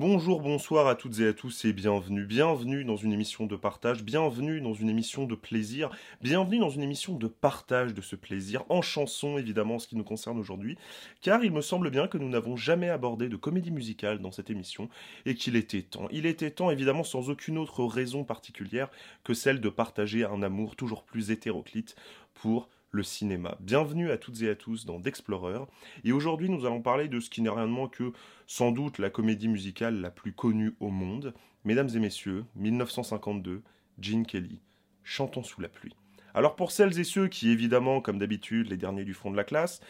Bonjour, bonsoir à toutes et à tous et bienvenue. Bienvenue dans une émission de partage, bienvenue dans une émission de plaisir, bienvenue dans une émission de partage de ce plaisir, en chanson évidemment, ce qui nous concerne aujourd'hui, car il me semble bien que nous n'avons jamais abordé de comédie musicale dans cette émission et qu'il était temps. Il était temps évidemment sans aucune autre raison particulière que celle de partager un amour toujours plus hétéroclite pour le cinéma. Bienvenue à toutes et à tous dans D'Explorer. Et aujourd'hui, nous allons parler de ce qui n'est rien de moins que, sans doute, la comédie musicale la plus connue au monde. Mesdames et messieurs, 1952, Gene Kelly, Chantons sous la pluie. Alors pour celles et ceux qui, évidemment, comme d'habitude, les derniers du fond de la classe,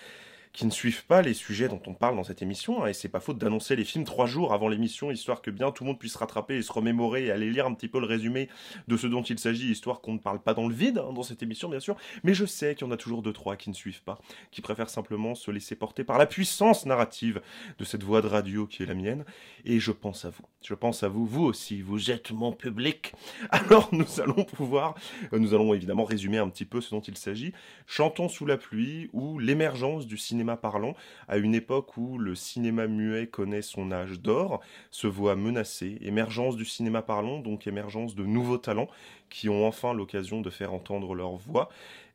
qui ne suivent pas les sujets dont on parle dans cette émission, hein, et c'est pas faute d'annoncer les films trois jours avant l'émission, histoire que bien tout le monde puisse rattraper et se remémorer et aller lire un petit peu le résumé de ce dont il s'agit, histoire qu'on ne parle pas dans le vide hein, dans cette émission, bien sûr. Mais je sais qu'il y en a toujours deux, trois qui ne suivent pas, qui préfèrent simplement se laisser porter par la puissance narrative de cette voix de radio qui est la mienne, et je pense à vous. Je pense à vous, vous aussi, vous êtes mon public. Alors nous allons pouvoir, euh, nous allons évidemment résumer un petit peu ce dont il s'agit. Chantons sous la pluie ou l'émergence du cinéma parlant, à une époque où le cinéma muet connaît son âge d'or, se voit menacé, émergence du cinéma parlant, donc émergence de nouveaux talents qui ont enfin l'occasion de faire entendre leur voix,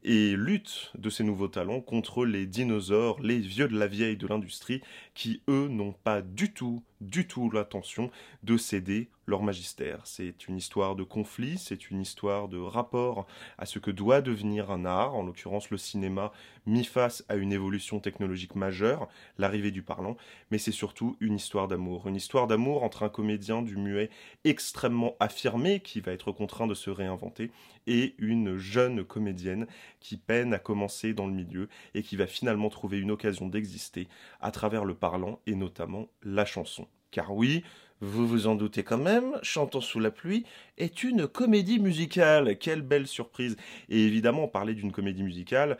et lutte de ces nouveaux talents contre les dinosaures, les vieux de la vieille de l'industrie, qui eux n'ont pas du tout, du tout l'intention de céder leur magistère. C'est une histoire de conflit, c'est une histoire de rapport à ce que doit devenir un art, en l'occurrence le cinéma, mis face à une évolution technologique majeure, l'arrivée du parlant, mais c'est surtout une histoire d'amour. Une histoire d'amour entre un comédien du muet extrêmement affirmé, qui va être contraint de se réinventer, et une jeune comédienne qui peine à commencer dans le milieu et qui va finalement trouver une occasion d'exister à travers le parlant et notamment la chanson. Car oui, vous vous en doutez quand même, Chantons sous la pluie est une comédie musicale. Quelle belle surprise. Et évidemment, parler d'une comédie musicale,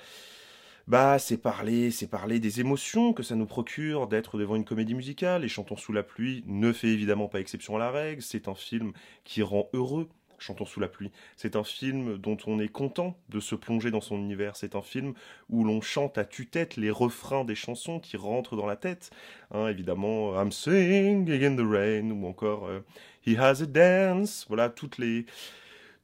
bah c'est parler, c'est parler des émotions que ça nous procure d'être devant une comédie musicale. Et Chantons sous la pluie ne fait évidemment pas exception à la règle. C'est un film qui rend heureux, Chantons sous la pluie. C'est un film dont on est content de se plonger dans son univers. C'est un film où l'on chante à tue-tête les refrains des chansons qui rentrent dans la tête. Hein, évidemment, I'm singing in the rain ou encore euh, He has a dance. Voilà, toutes les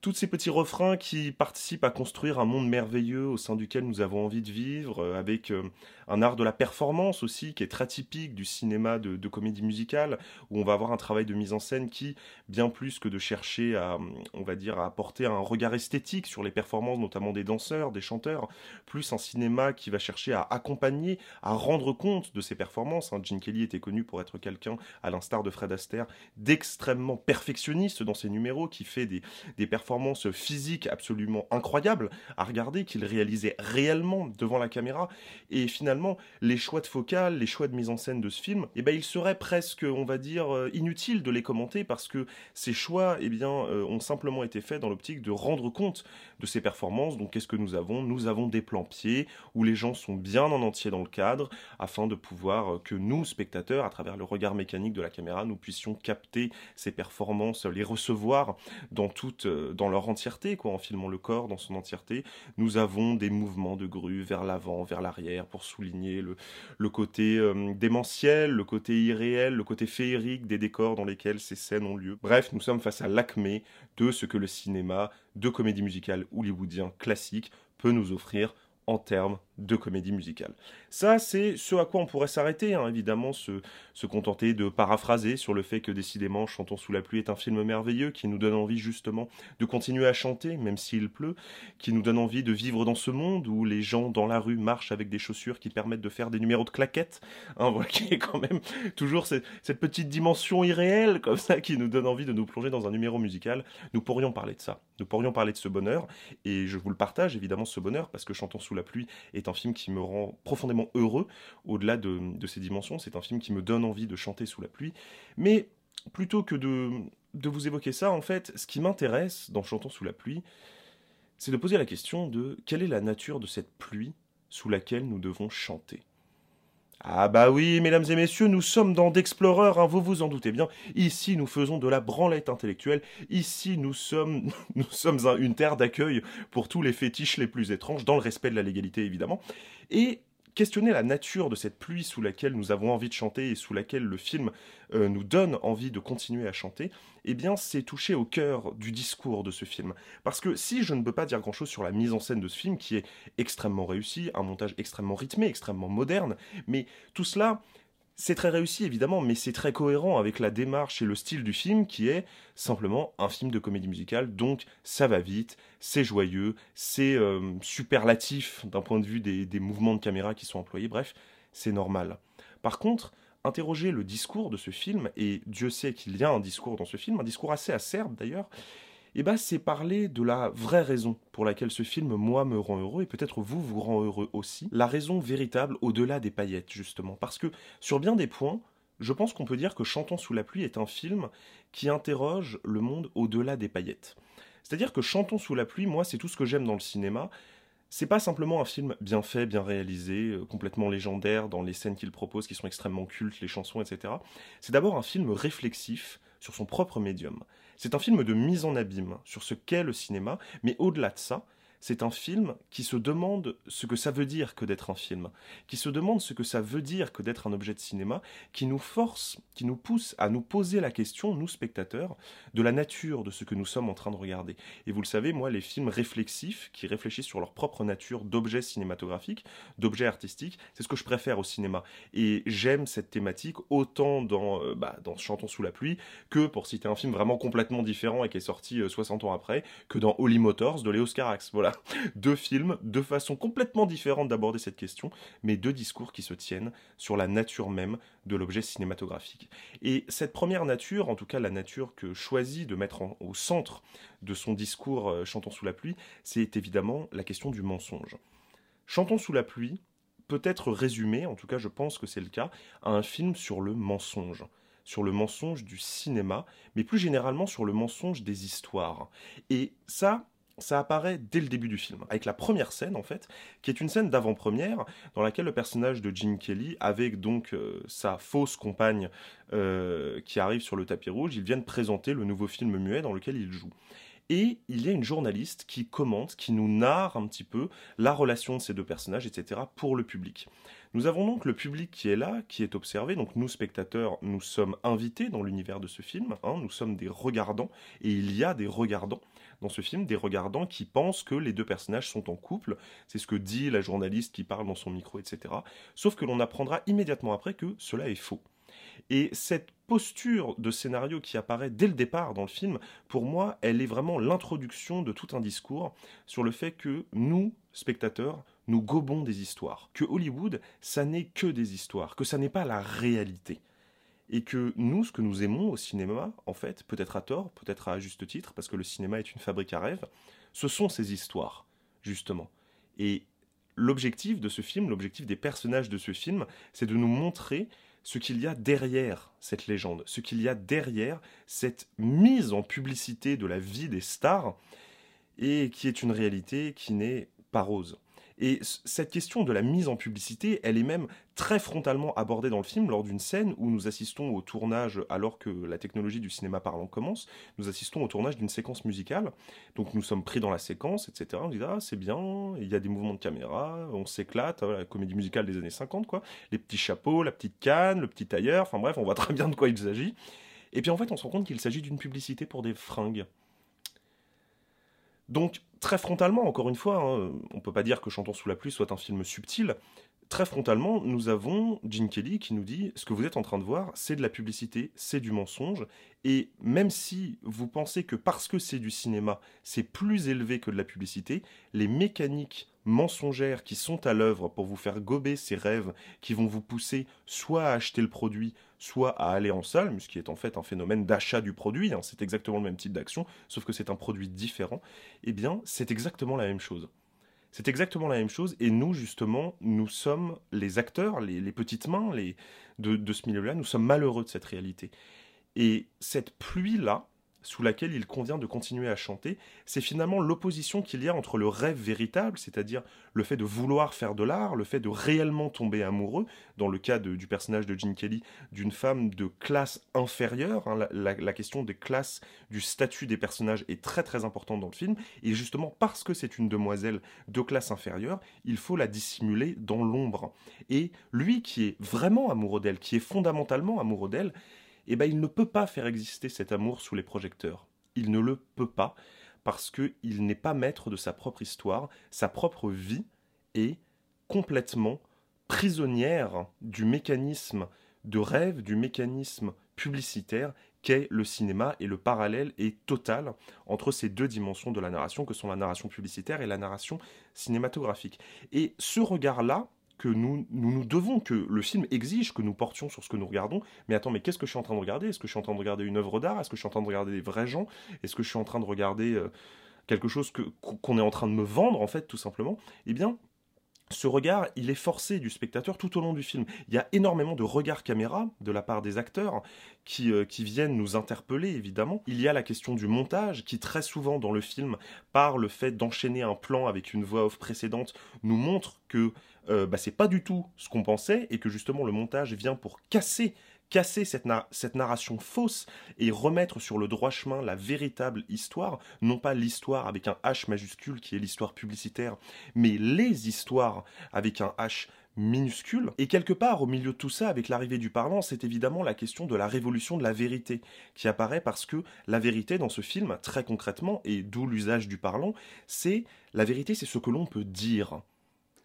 tous ces petits refrains qui participent à construire un monde merveilleux au sein duquel nous avons envie de vivre, euh, avec euh, un art de la performance aussi qui est très typique du cinéma de, comédie musicale, où on va avoir un travail de mise en scène qui, bien plus que de chercher à, on va dire, à apporter un regard esthétique sur les performances, notamment des danseurs, des chanteurs, plus un cinéma qui va chercher à accompagner, à rendre compte de ces performances. Hein. Gene Kelly était connu pour être quelqu'un, à l'instar de Fred Astaire, d'extrêmement perfectionniste dans ses numéros, qui fait des, des performances physiques absolument incroyables à regarder, qu'il réalisait réellement devant la caméra, et finalement les choix de focale, les choix de mise en scène de ce film, eh ben, il serait presque, on va dire, euh, inutile de les commenter parce que ces choix, eh bien, euh, ont simplement été faits dans l'optique de rendre compte de ces performances. Donc, qu'est-ce que nous avons? Nous avons des plans pieds où les gens sont bien en entier dans le cadre afin de pouvoir euh, que nous, spectateurs, à travers le regard mécanique de la caméra, nous puissions capter ces performances, les recevoir dans toute, leur entièreté, quoi, en filmant le corps dans son entièreté. Nous avons des mouvements de grue vers l'avant, vers l'arrière pour souligner le, côté euh, démentiel, le côté irréel, le côté féerique des décors dans lesquels ces scènes ont lieu. Bref, nous sommes face à l'acmé de ce que le cinéma de comédie musicale hollywoodien classique peut nous offrir en termes de comédie musicale. Ça, c'est ce à quoi on pourrait s'arrêter, hein, évidemment, se, se contenter de paraphraser sur le fait que décidément Chantons sous la pluie est un film merveilleux qui nous donne envie justement de continuer à chanter, même s'il pleut, qui nous donne envie de vivre dans ce monde où les gens dans la rue marchent avec des chaussures qui permettent de faire des numéros de claquettes, hein, voilà, qui est quand même toujours cette, cette petite dimension irréelle comme ça qui nous donne envie de nous plonger dans un numéro musical. Nous pourrions parler de ça, nous pourrions parler de ce bonheur, et je vous le partage évidemment ce bonheur parce que Chantons sous la pluie est un film qui me rend profondément heureux, au-delà de, ses dimensions. C'est un film qui me donne envie de chanter sous la pluie. Mais plutôt que de vous évoquer ça, en fait, ce qui m'intéresse dans Chantons sous la pluie, c'est de poser la question de quelle est la nature de cette pluie sous laquelle nous devons chanter. Ah bah oui, mesdames et messieurs, nous sommes dans d'Explorer, hein, vous vous en doutez bien. Ici, nous faisons de la branlette intellectuelle. Ici, nous sommes, nous sommes une terre d'accueil pour tous les fétiches les plus étranges, dans le respect de la légalité évidemment. Et questionner la nature de cette pluie sous laquelle nous avons envie de chanter et sous laquelle le film euh, nous donne envie de continuer à chanter, eh bien c'est toucher au cœur du discours de ce film. Parce que si je ne peux pas dire grand-chose sur la mise en scène de ce film, qui est extrêmement réussi, un montage extrêmement rythmé, extrêmement moderne, mais tout cela, c'est très réussi évidemment, mais c'est très cohérent avec la démarche et le style du film qui est simplement un film de comédie musicale, donc ça va vite, c'est joyeux, c'est euh, superlatif d'un point de vue des, des mouvements de caméra qui sont employés, bref, c'est normal. Par contre, interroger le discours de ce film, et Dieu sait qu'il y a un discours dans ce film, un discours assez acerbe d'ailleurs, eh ben, c'est parler de la vraie raison pour laquelle ce film, moi, me rend heureux, et peut-être vous, vous rend heureux aussi. La raison véritable au-delà des paillettes, justement. Parce que, sur bien des points, je pense qu'on peut dire que Chantons sous la pluie est un film qui interroge le monde au-delà des paillettes. C'est-à-dire que Chantons sous la pluie, moi, c'est tout ce que j'aime dans le cinéma. C'est pas simplement un film bien fait, bien réalisé, euh, complètement légendaire dans les scènes qu'il propose, qui sont extrêmement cultes, les chansons, etc. C'est d'abord un film réflexif sur son propre médium. C'est un film de mise en abîme sur ce qu'est le cinéma, mais au-delà de ça, c'est un film qui se demande ce que ça veut dire que d'être un film, qui se demande ce que ça veut dire que d'être un objet de cinéma, qui nous force, qui nous pousse à nous poser la question, nous spectateurs, de la nature de ce que nous sommes en train de regarder. Et vous le savez, moi, les films réflexifs, qui réfléchissent sur leur propre nature d'objets cinématographiques, d'objets artistiques, c'est ce que je préfère au cinéma. Et j'aime cette thématique autant dans, euh, bah, dans Chantons sous la pluie que, pour citer un film vraiment complètement différent et qui est sorti 60 euh, ans après, que dans Holy Motors de Léo Carax. Voilà deux films, deux façons complètement différentes d'aborder cette question, mais deux discours qui se tiennent sur la nature même de l'objet cinématographique. Et cette première nature, en tout cas la nature que choisit de mettre au centre de son discours euh, Chantons sous la pluie, c'est évidemment la question du mensonge. Chantons sous la pluie peut être résumé, en tout cas je pense que c'est le cas, à un film sur le mensonge sur le mensonge du cinéma, mais plus généralement sur le mensonge des histoires. Et ça, ça apparaît dès le début du film, avec la première scène en fait, qui est une scène d'avant-première dans laquelle le personnage de Gene Kelly, avec donc euh, sa fausse compagne euh, qui arrive sur le tapis rouge, ils viennent présenter le nouveau film muet dans lequel il joue. Et il y a une journaliste qui commente, qui nous narre un petit peu la relation de ces deux personnages, etc., pour le public. Nous avons donc le public qui est là, qui est observé. Donc nous, spectateurs, nous sommes invités dans l'univers de ce film. Hein. nous sommes des regardants, et il y a des regardants dans ce film, des regardants qui pensent que les deux personnages sont en couple. C'est ce que dit la journaliste qui parle dans son micro, etc. Sauf que l'on apprendra immédiatement après que cela est faux. Et cette posture de scénario qui apparaît dès le départ dans le film, pour moi, elle est vraiment l'introduction de tout un discours sur le fait que nous, spectateurs, nous gobons des histoires. Que Hollywood, ça n'est que des histoires, que ça n'est pas la réalité et que nous, ce que nous aimons au cinéma, en fait, peut-être à tort, peut-être à juste titre, parce que le cinéma est une fabrique à rêves, ce sont ces histoires, justement. Et l'objectif de ce film, l'objectif des personnages de ce film, c'est de nous montrer ce qu'il y a derrière cette légende, ce qu'il y a derrière cette mise en publicité de la vie des stars, et qui est une réalité qui n'est pas rose. Et cette question de la mise en publicité, elle est même très frontalement abordée dans le film lors d'une scène où nous assistons au tournage, alors que la technologie du cinéma parlant commence, nous assistons au tournage d'une séquence musicale. Donc nous sommes pris dans la séquence, etc. On dit ah c'est bien, il y a des mouvements de caméra, on s'éclate, la comédie musicale des années 50 quoi, les petits chapeaux, la petite canne, le petit tailleur, enfin bref, on voit très bien de quoi il s'agit. Et puis en fait, on se rend compte qu'il s'agit d'une publicité pour des fringues. Donc, très frontalement, encore une fois, hein, on ne peut pas dire que Chantons sous la pluie soit un film subtil. Très frontalement, nous avons Gene Kelly qui nous dit ce que vous êtes en train de voir, c'est de la publicité, c'est du mensonge. Et même si vous pensez que parce que c'est du cinéma, c'est plus élevé que de la publicité, les mécaniques mensongères qui sont à l'œuvre pour vous faire gober ces rêves qui vont vous pousser soit à acheter le produit, soit à aller en salle, ce qui est en fait un phénomène d'achat du produit, hein, c'est exactement le même type d'action, sauf que c'est un produit différent, eh bien c'est exactement la même chose. C'est exactement la même chose, et nous justement, nous sommes les acteurs, les, petites mains de, de ce milieu-là, nous sommes malheureux de cette réalité. Et cette pluie-là, sous laquelle il convient de continuer à chanter, c'est finalement l'opposition qu'il y a entre le rêve véritable, c'est-à-dire le fait de vouloir faire de l'art, le fait de réellement tomber amoureux, dans le cas du personnage de Gene Kelly, d'une femme de classe inférieure, hein, la, la, question des classes, du statut des personnages est très très importante dans le film, et justement parce que c'est une demoiselle de classe inférieure, il faut la dissimuler dans l'ombre. Et lui qui est vraiment amoureux d'elle, qui est fondamentalement amoureux d'elle, eh ben, il ne peut pas faire exister cet amour sous les projecteurs. Il ne le peut pas, parce qu'il n'est pas maître de sa propre histoire, sa propre vie est complètement prisonnière du mécanisme de rêve, du mécanisme publicitaire qu'est le cinéma, et le parallèle est total entre ces deux dimensions de la narration, que sont la narration publicitaire et la narration cinématographique. Et ce regard-là, que nous, nous, devons, que le film exige que nous portions sur ce que nous regardons. Mais attends, mais qu'est-ce que je suis en train de regarder? Est-ce que je suis en train de regarder une œuvre d'art? Est-ce que je suis en train de regarder des vrais gens? Est-ce que je suis en train de regarder euh, quelque chose qu'on est en train de me vendre, en fait, tout simplement? Eh bien, ce regard, il est forcé du spectateur tout au long du film. Il y a énormément de regards caméra de la part des acteurs qui, euh, qui, viennent nous interpeller, évidemment. Il y a la question du montage qui, très souvent dans le film, par le fait d'enchaîner un plan avec une voix off précédente, nous montre que euh, bah, c'est pas du tout ce qu'on pensait et que justement le montage vient pour casser casser cette, narration fausse et remettre sur le droit chemin la véritable histoire, non pas l'histoire avec un H majuscule qui est l'histoire publicitaire, mais les histoires avec un H minuscule. Et quelque part, au milieu de tout ça, avec l'arrivée du parlant, c'est évidemment la question de la révolution de la vérité qui apparaît parce que la vérité dans ce film, très concrètement, et d'où l'usage du parlant, c'est la vérité, c'est ce que l'on peut dire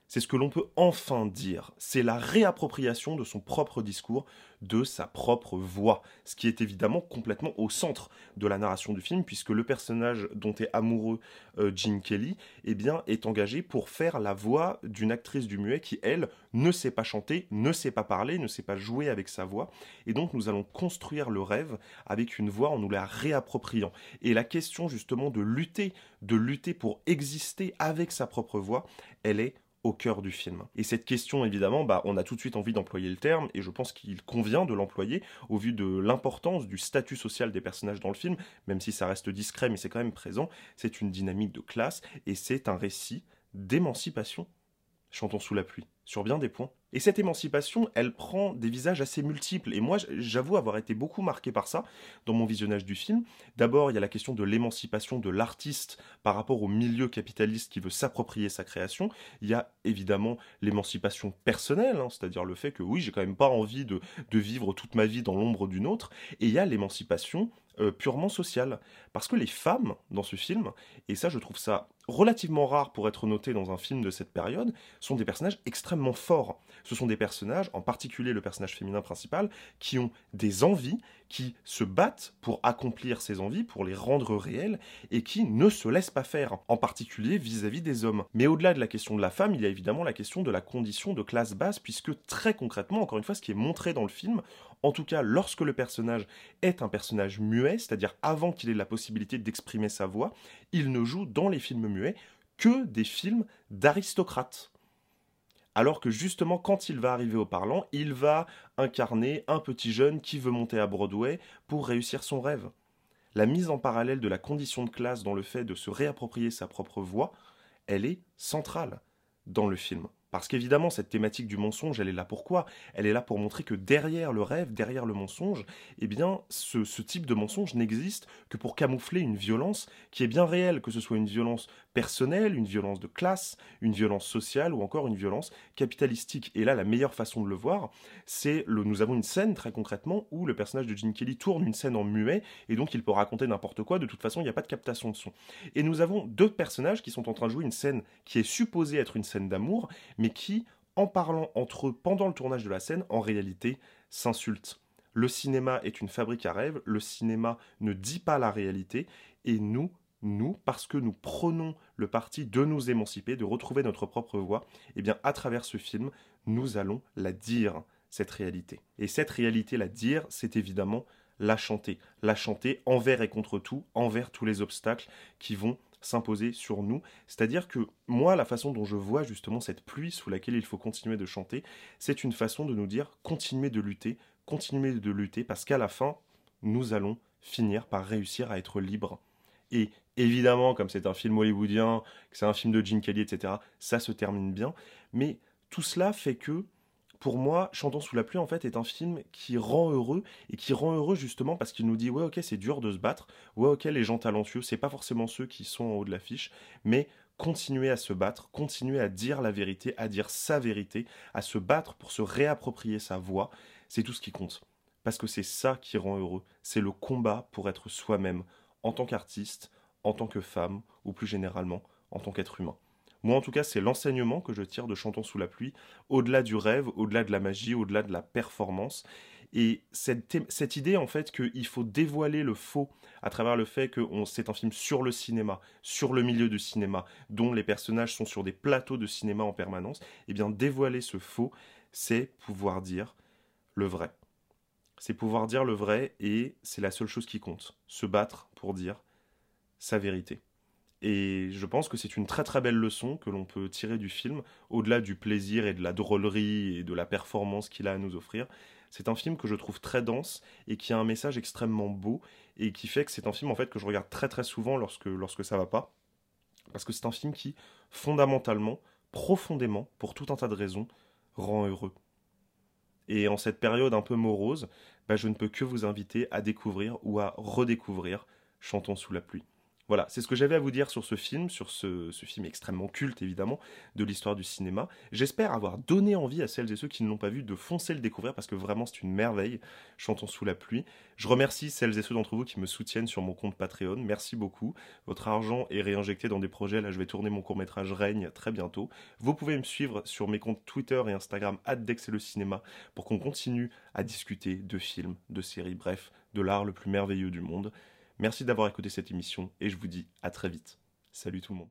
c'est ce que l'on peut enfin dire. C'est la réappropriation de son propre discours, de sa propre voix. Ce qui est évidemment complètement au centre de la narration du film, puisque le personnage dont est amoureux euh, Gene Kelly eh est engagé pour faire la voix d'une actrice du muet qui, elle, ne sait pas chanter, ne sait pas parler, ne sait pas jouer avec sa voix. Et donc nous allons construire le rêve avec une voix en nous la réappropriant. Et la question justement de lutter, de lutter pour exister avec sa propre voix, elle est au cœur du film. Et cette question, évidemment, bah, on a tout de suite envie d'employer le terme, et je pense qu'il convient de l'employer au vu de l'importance du statut social des personnages dans le film, même si ça reste discret, mais c'est quand même présent. C'est une dynamique de classe, et c'est un récit d'émancipation. Chantons sous la pluie, sur bien des points. Et cette émancipation, elle prend des visages assez multiples. Et moi, j'avoue avoir été beaucoup marqué par ça dans mon visionnage du film. D'abord, il y a la question de l'émancipation de l'artiste par rapport au milieu capitaliste qui veut s'approprier sa création. Il y a évidemment l'émancipation personnelle, hein, c'est-à-dire le fait que oui, j'ai quand même pas envie de, de vivre toute ma vie dans l'ombre d'une autre. Et il y a l'émancipation euh, purement sociale. Parce que les femmes dans ce film, et ça je trouve ça relativement rare pour être noté dans un film de cette période, sont des personnages extrêmement forts. Ce sont des personnages, en particulier le personnage féminin principal, qui ont des envies, qui se battent pour accomplir ces envies, pour les rendre réelles, et qui ne se laissent pas faire, en particulier vis-à-vis des hommes. Mais au-delà de la question de la femme, il y a évidemment la question de la condition de classe basse, puisque très concrètement, encore une fois, ce qui est montré dans le film, en tout cas lorsque le personnage est un personnage muet, c'est-à-dire avant qu'il ait la possibilité d'exprimer sa voix, il ne joue dans les films muets que des films d'aristocrates. Alors que justement, quand il va arriver au parlant, il va incarner un petit jeune qui veut monter à Broadway pour réussir son rêve. La mise en parallèle de la condition de classe dans le fait de se réapproprier sa propre voix, elle est centrale dans le film. Parce qu'évidemment, cette thématique du mensonge, elle est là pourquoi Elle est là pour montrer que derrière le rêve, derrière le mensonge, eh bien, ce, ce type de mensonge n'existe que pour camoufler une violence qui est bien réelle, que ce soit une violence personnelle, une violence de classe, une violence sociale ou encore une violence capitalistique. Et là, la meilleure façon de le voir, c'est le. Nous avons une scène très concrètement où le personnage de Gene Kelly tourne une scène en muet et donc il peut raconter n'importe quoi. De toute façon, il n'y a pas de captation de son. Et nous avons deux personnages qui sont en train de jouer une scène qui est supposée être une scène d'amour, mais qui, en parlant entre eux pendant le tournage de la scène, en réalité s'insultent. Le cinéma est une fabrique à rêves, le cinéma ne dit pas la réalité, et nous, nous, parce que nous prenons le parti de nous émanciper, de retrouver notre propre voix, eh bien, à travers ce film, nous allons la dire, cette réalité. Et cette réalité, la dire, c'est évidemment la chanter. La chanter envers et contre tout, envers tous les obstacles qui vont s'imposer sur nous. C'est-à-dire que moi, la façon dont je vois justement cette pluie sous laquelle il faut continuer de chanter, c'est une façon de nous dire continuez de lutter, continuez de lutter, parce qu'à la fin, nous allons finir par réussir à être libres. Et évidemment, comme c'est un film hollywoodien, que c'est un film de Gene Kelly, etc., ça se termine bien. Mais tout cela fait que, pour moi, Chantons sous la pluie, en fait, est un film qui rend heureux, et qui rend heureux justement parce qu'il nous dit, ouais, ok, c'est dur de se battre, ouais, ok, les gens talentueux, c'est pas forcément ceux qui sont en haut de l'affiche, mais continuer à se battre, continuer à dire la vérité, à dire sa vérité, à se battre pour se réapproprier sa voix, c'est tout ce qui compte. Parce que c'est ça qui rend heureux, c'est le combat pour être soi-même, en tant qu'artiste, en tant que femme, ou plus généralement, en tant qu'être humain. Moi, en tout cas, c'est l'enseignement que je tire de Chantons sous la pluie, au-delà du rêve, au-delà de la magie, au-delà de la performance. Et cette, idée, en fait, qu'il faut dévoiler le faux à travers le fait que c'est un film sur le cinéma, sur le milieu du cinéma, dont les personnages sont sur des plateaux de cinéma en permanence, eh bien, dévoiler ce faux, c'est pouvoir dire le vrai. C'est pouvoir dire le vrai et c'est la seule chose qui compte. Se battre pour dire sa vérité. Et je pense que c'est une très très belle leçon que l'on peut tirer du film, au-delà du plaisir et de la drôlerie et de la performance qu'il a à nous offrir. C'est un film que je trouve très dense et qui a un message extrêmement beau et qui fait que c'est un film en fait que je regarde très très souvent lorsque, lorsque ça va pas. Parce que c'est un film qui, fondamentalement, profondément, pour tout un tas de raisons, rend heureux. Et en cette période un peu morose, bah, je ne peux que vous inviter à découvrir ou à redécouvrir Chantons sous la pluie. Voilà, c'est ce que j'avais à vous dire sur ce film, sur ce, film extrêmement culte évidemment de l'histoire du cinéma. J'espère avoir donné envie à celles et ceux qui ne l'ont pas vu de foncer le découvrir parce que vraiment c'est une merveille, Chantons sous la pluie. Je remercie celles et ceux d'entre vous qui me soutiennent sur mon compte Patreon, merci beaucoup. Votre argent est réinjecté dans des projets, là je vais tourner mon court métrage Règne très bientôt. Vous pouvez me suivre sur mes comptes Twitter et Instagram, Dex et le cinéma, pour qu'on continue à discuter de films, de séries, bref, de l'art le plus merveilleux du monde. Merci d'avoir écouté cette émission et je vous dis à très vite. Salut tout le monde.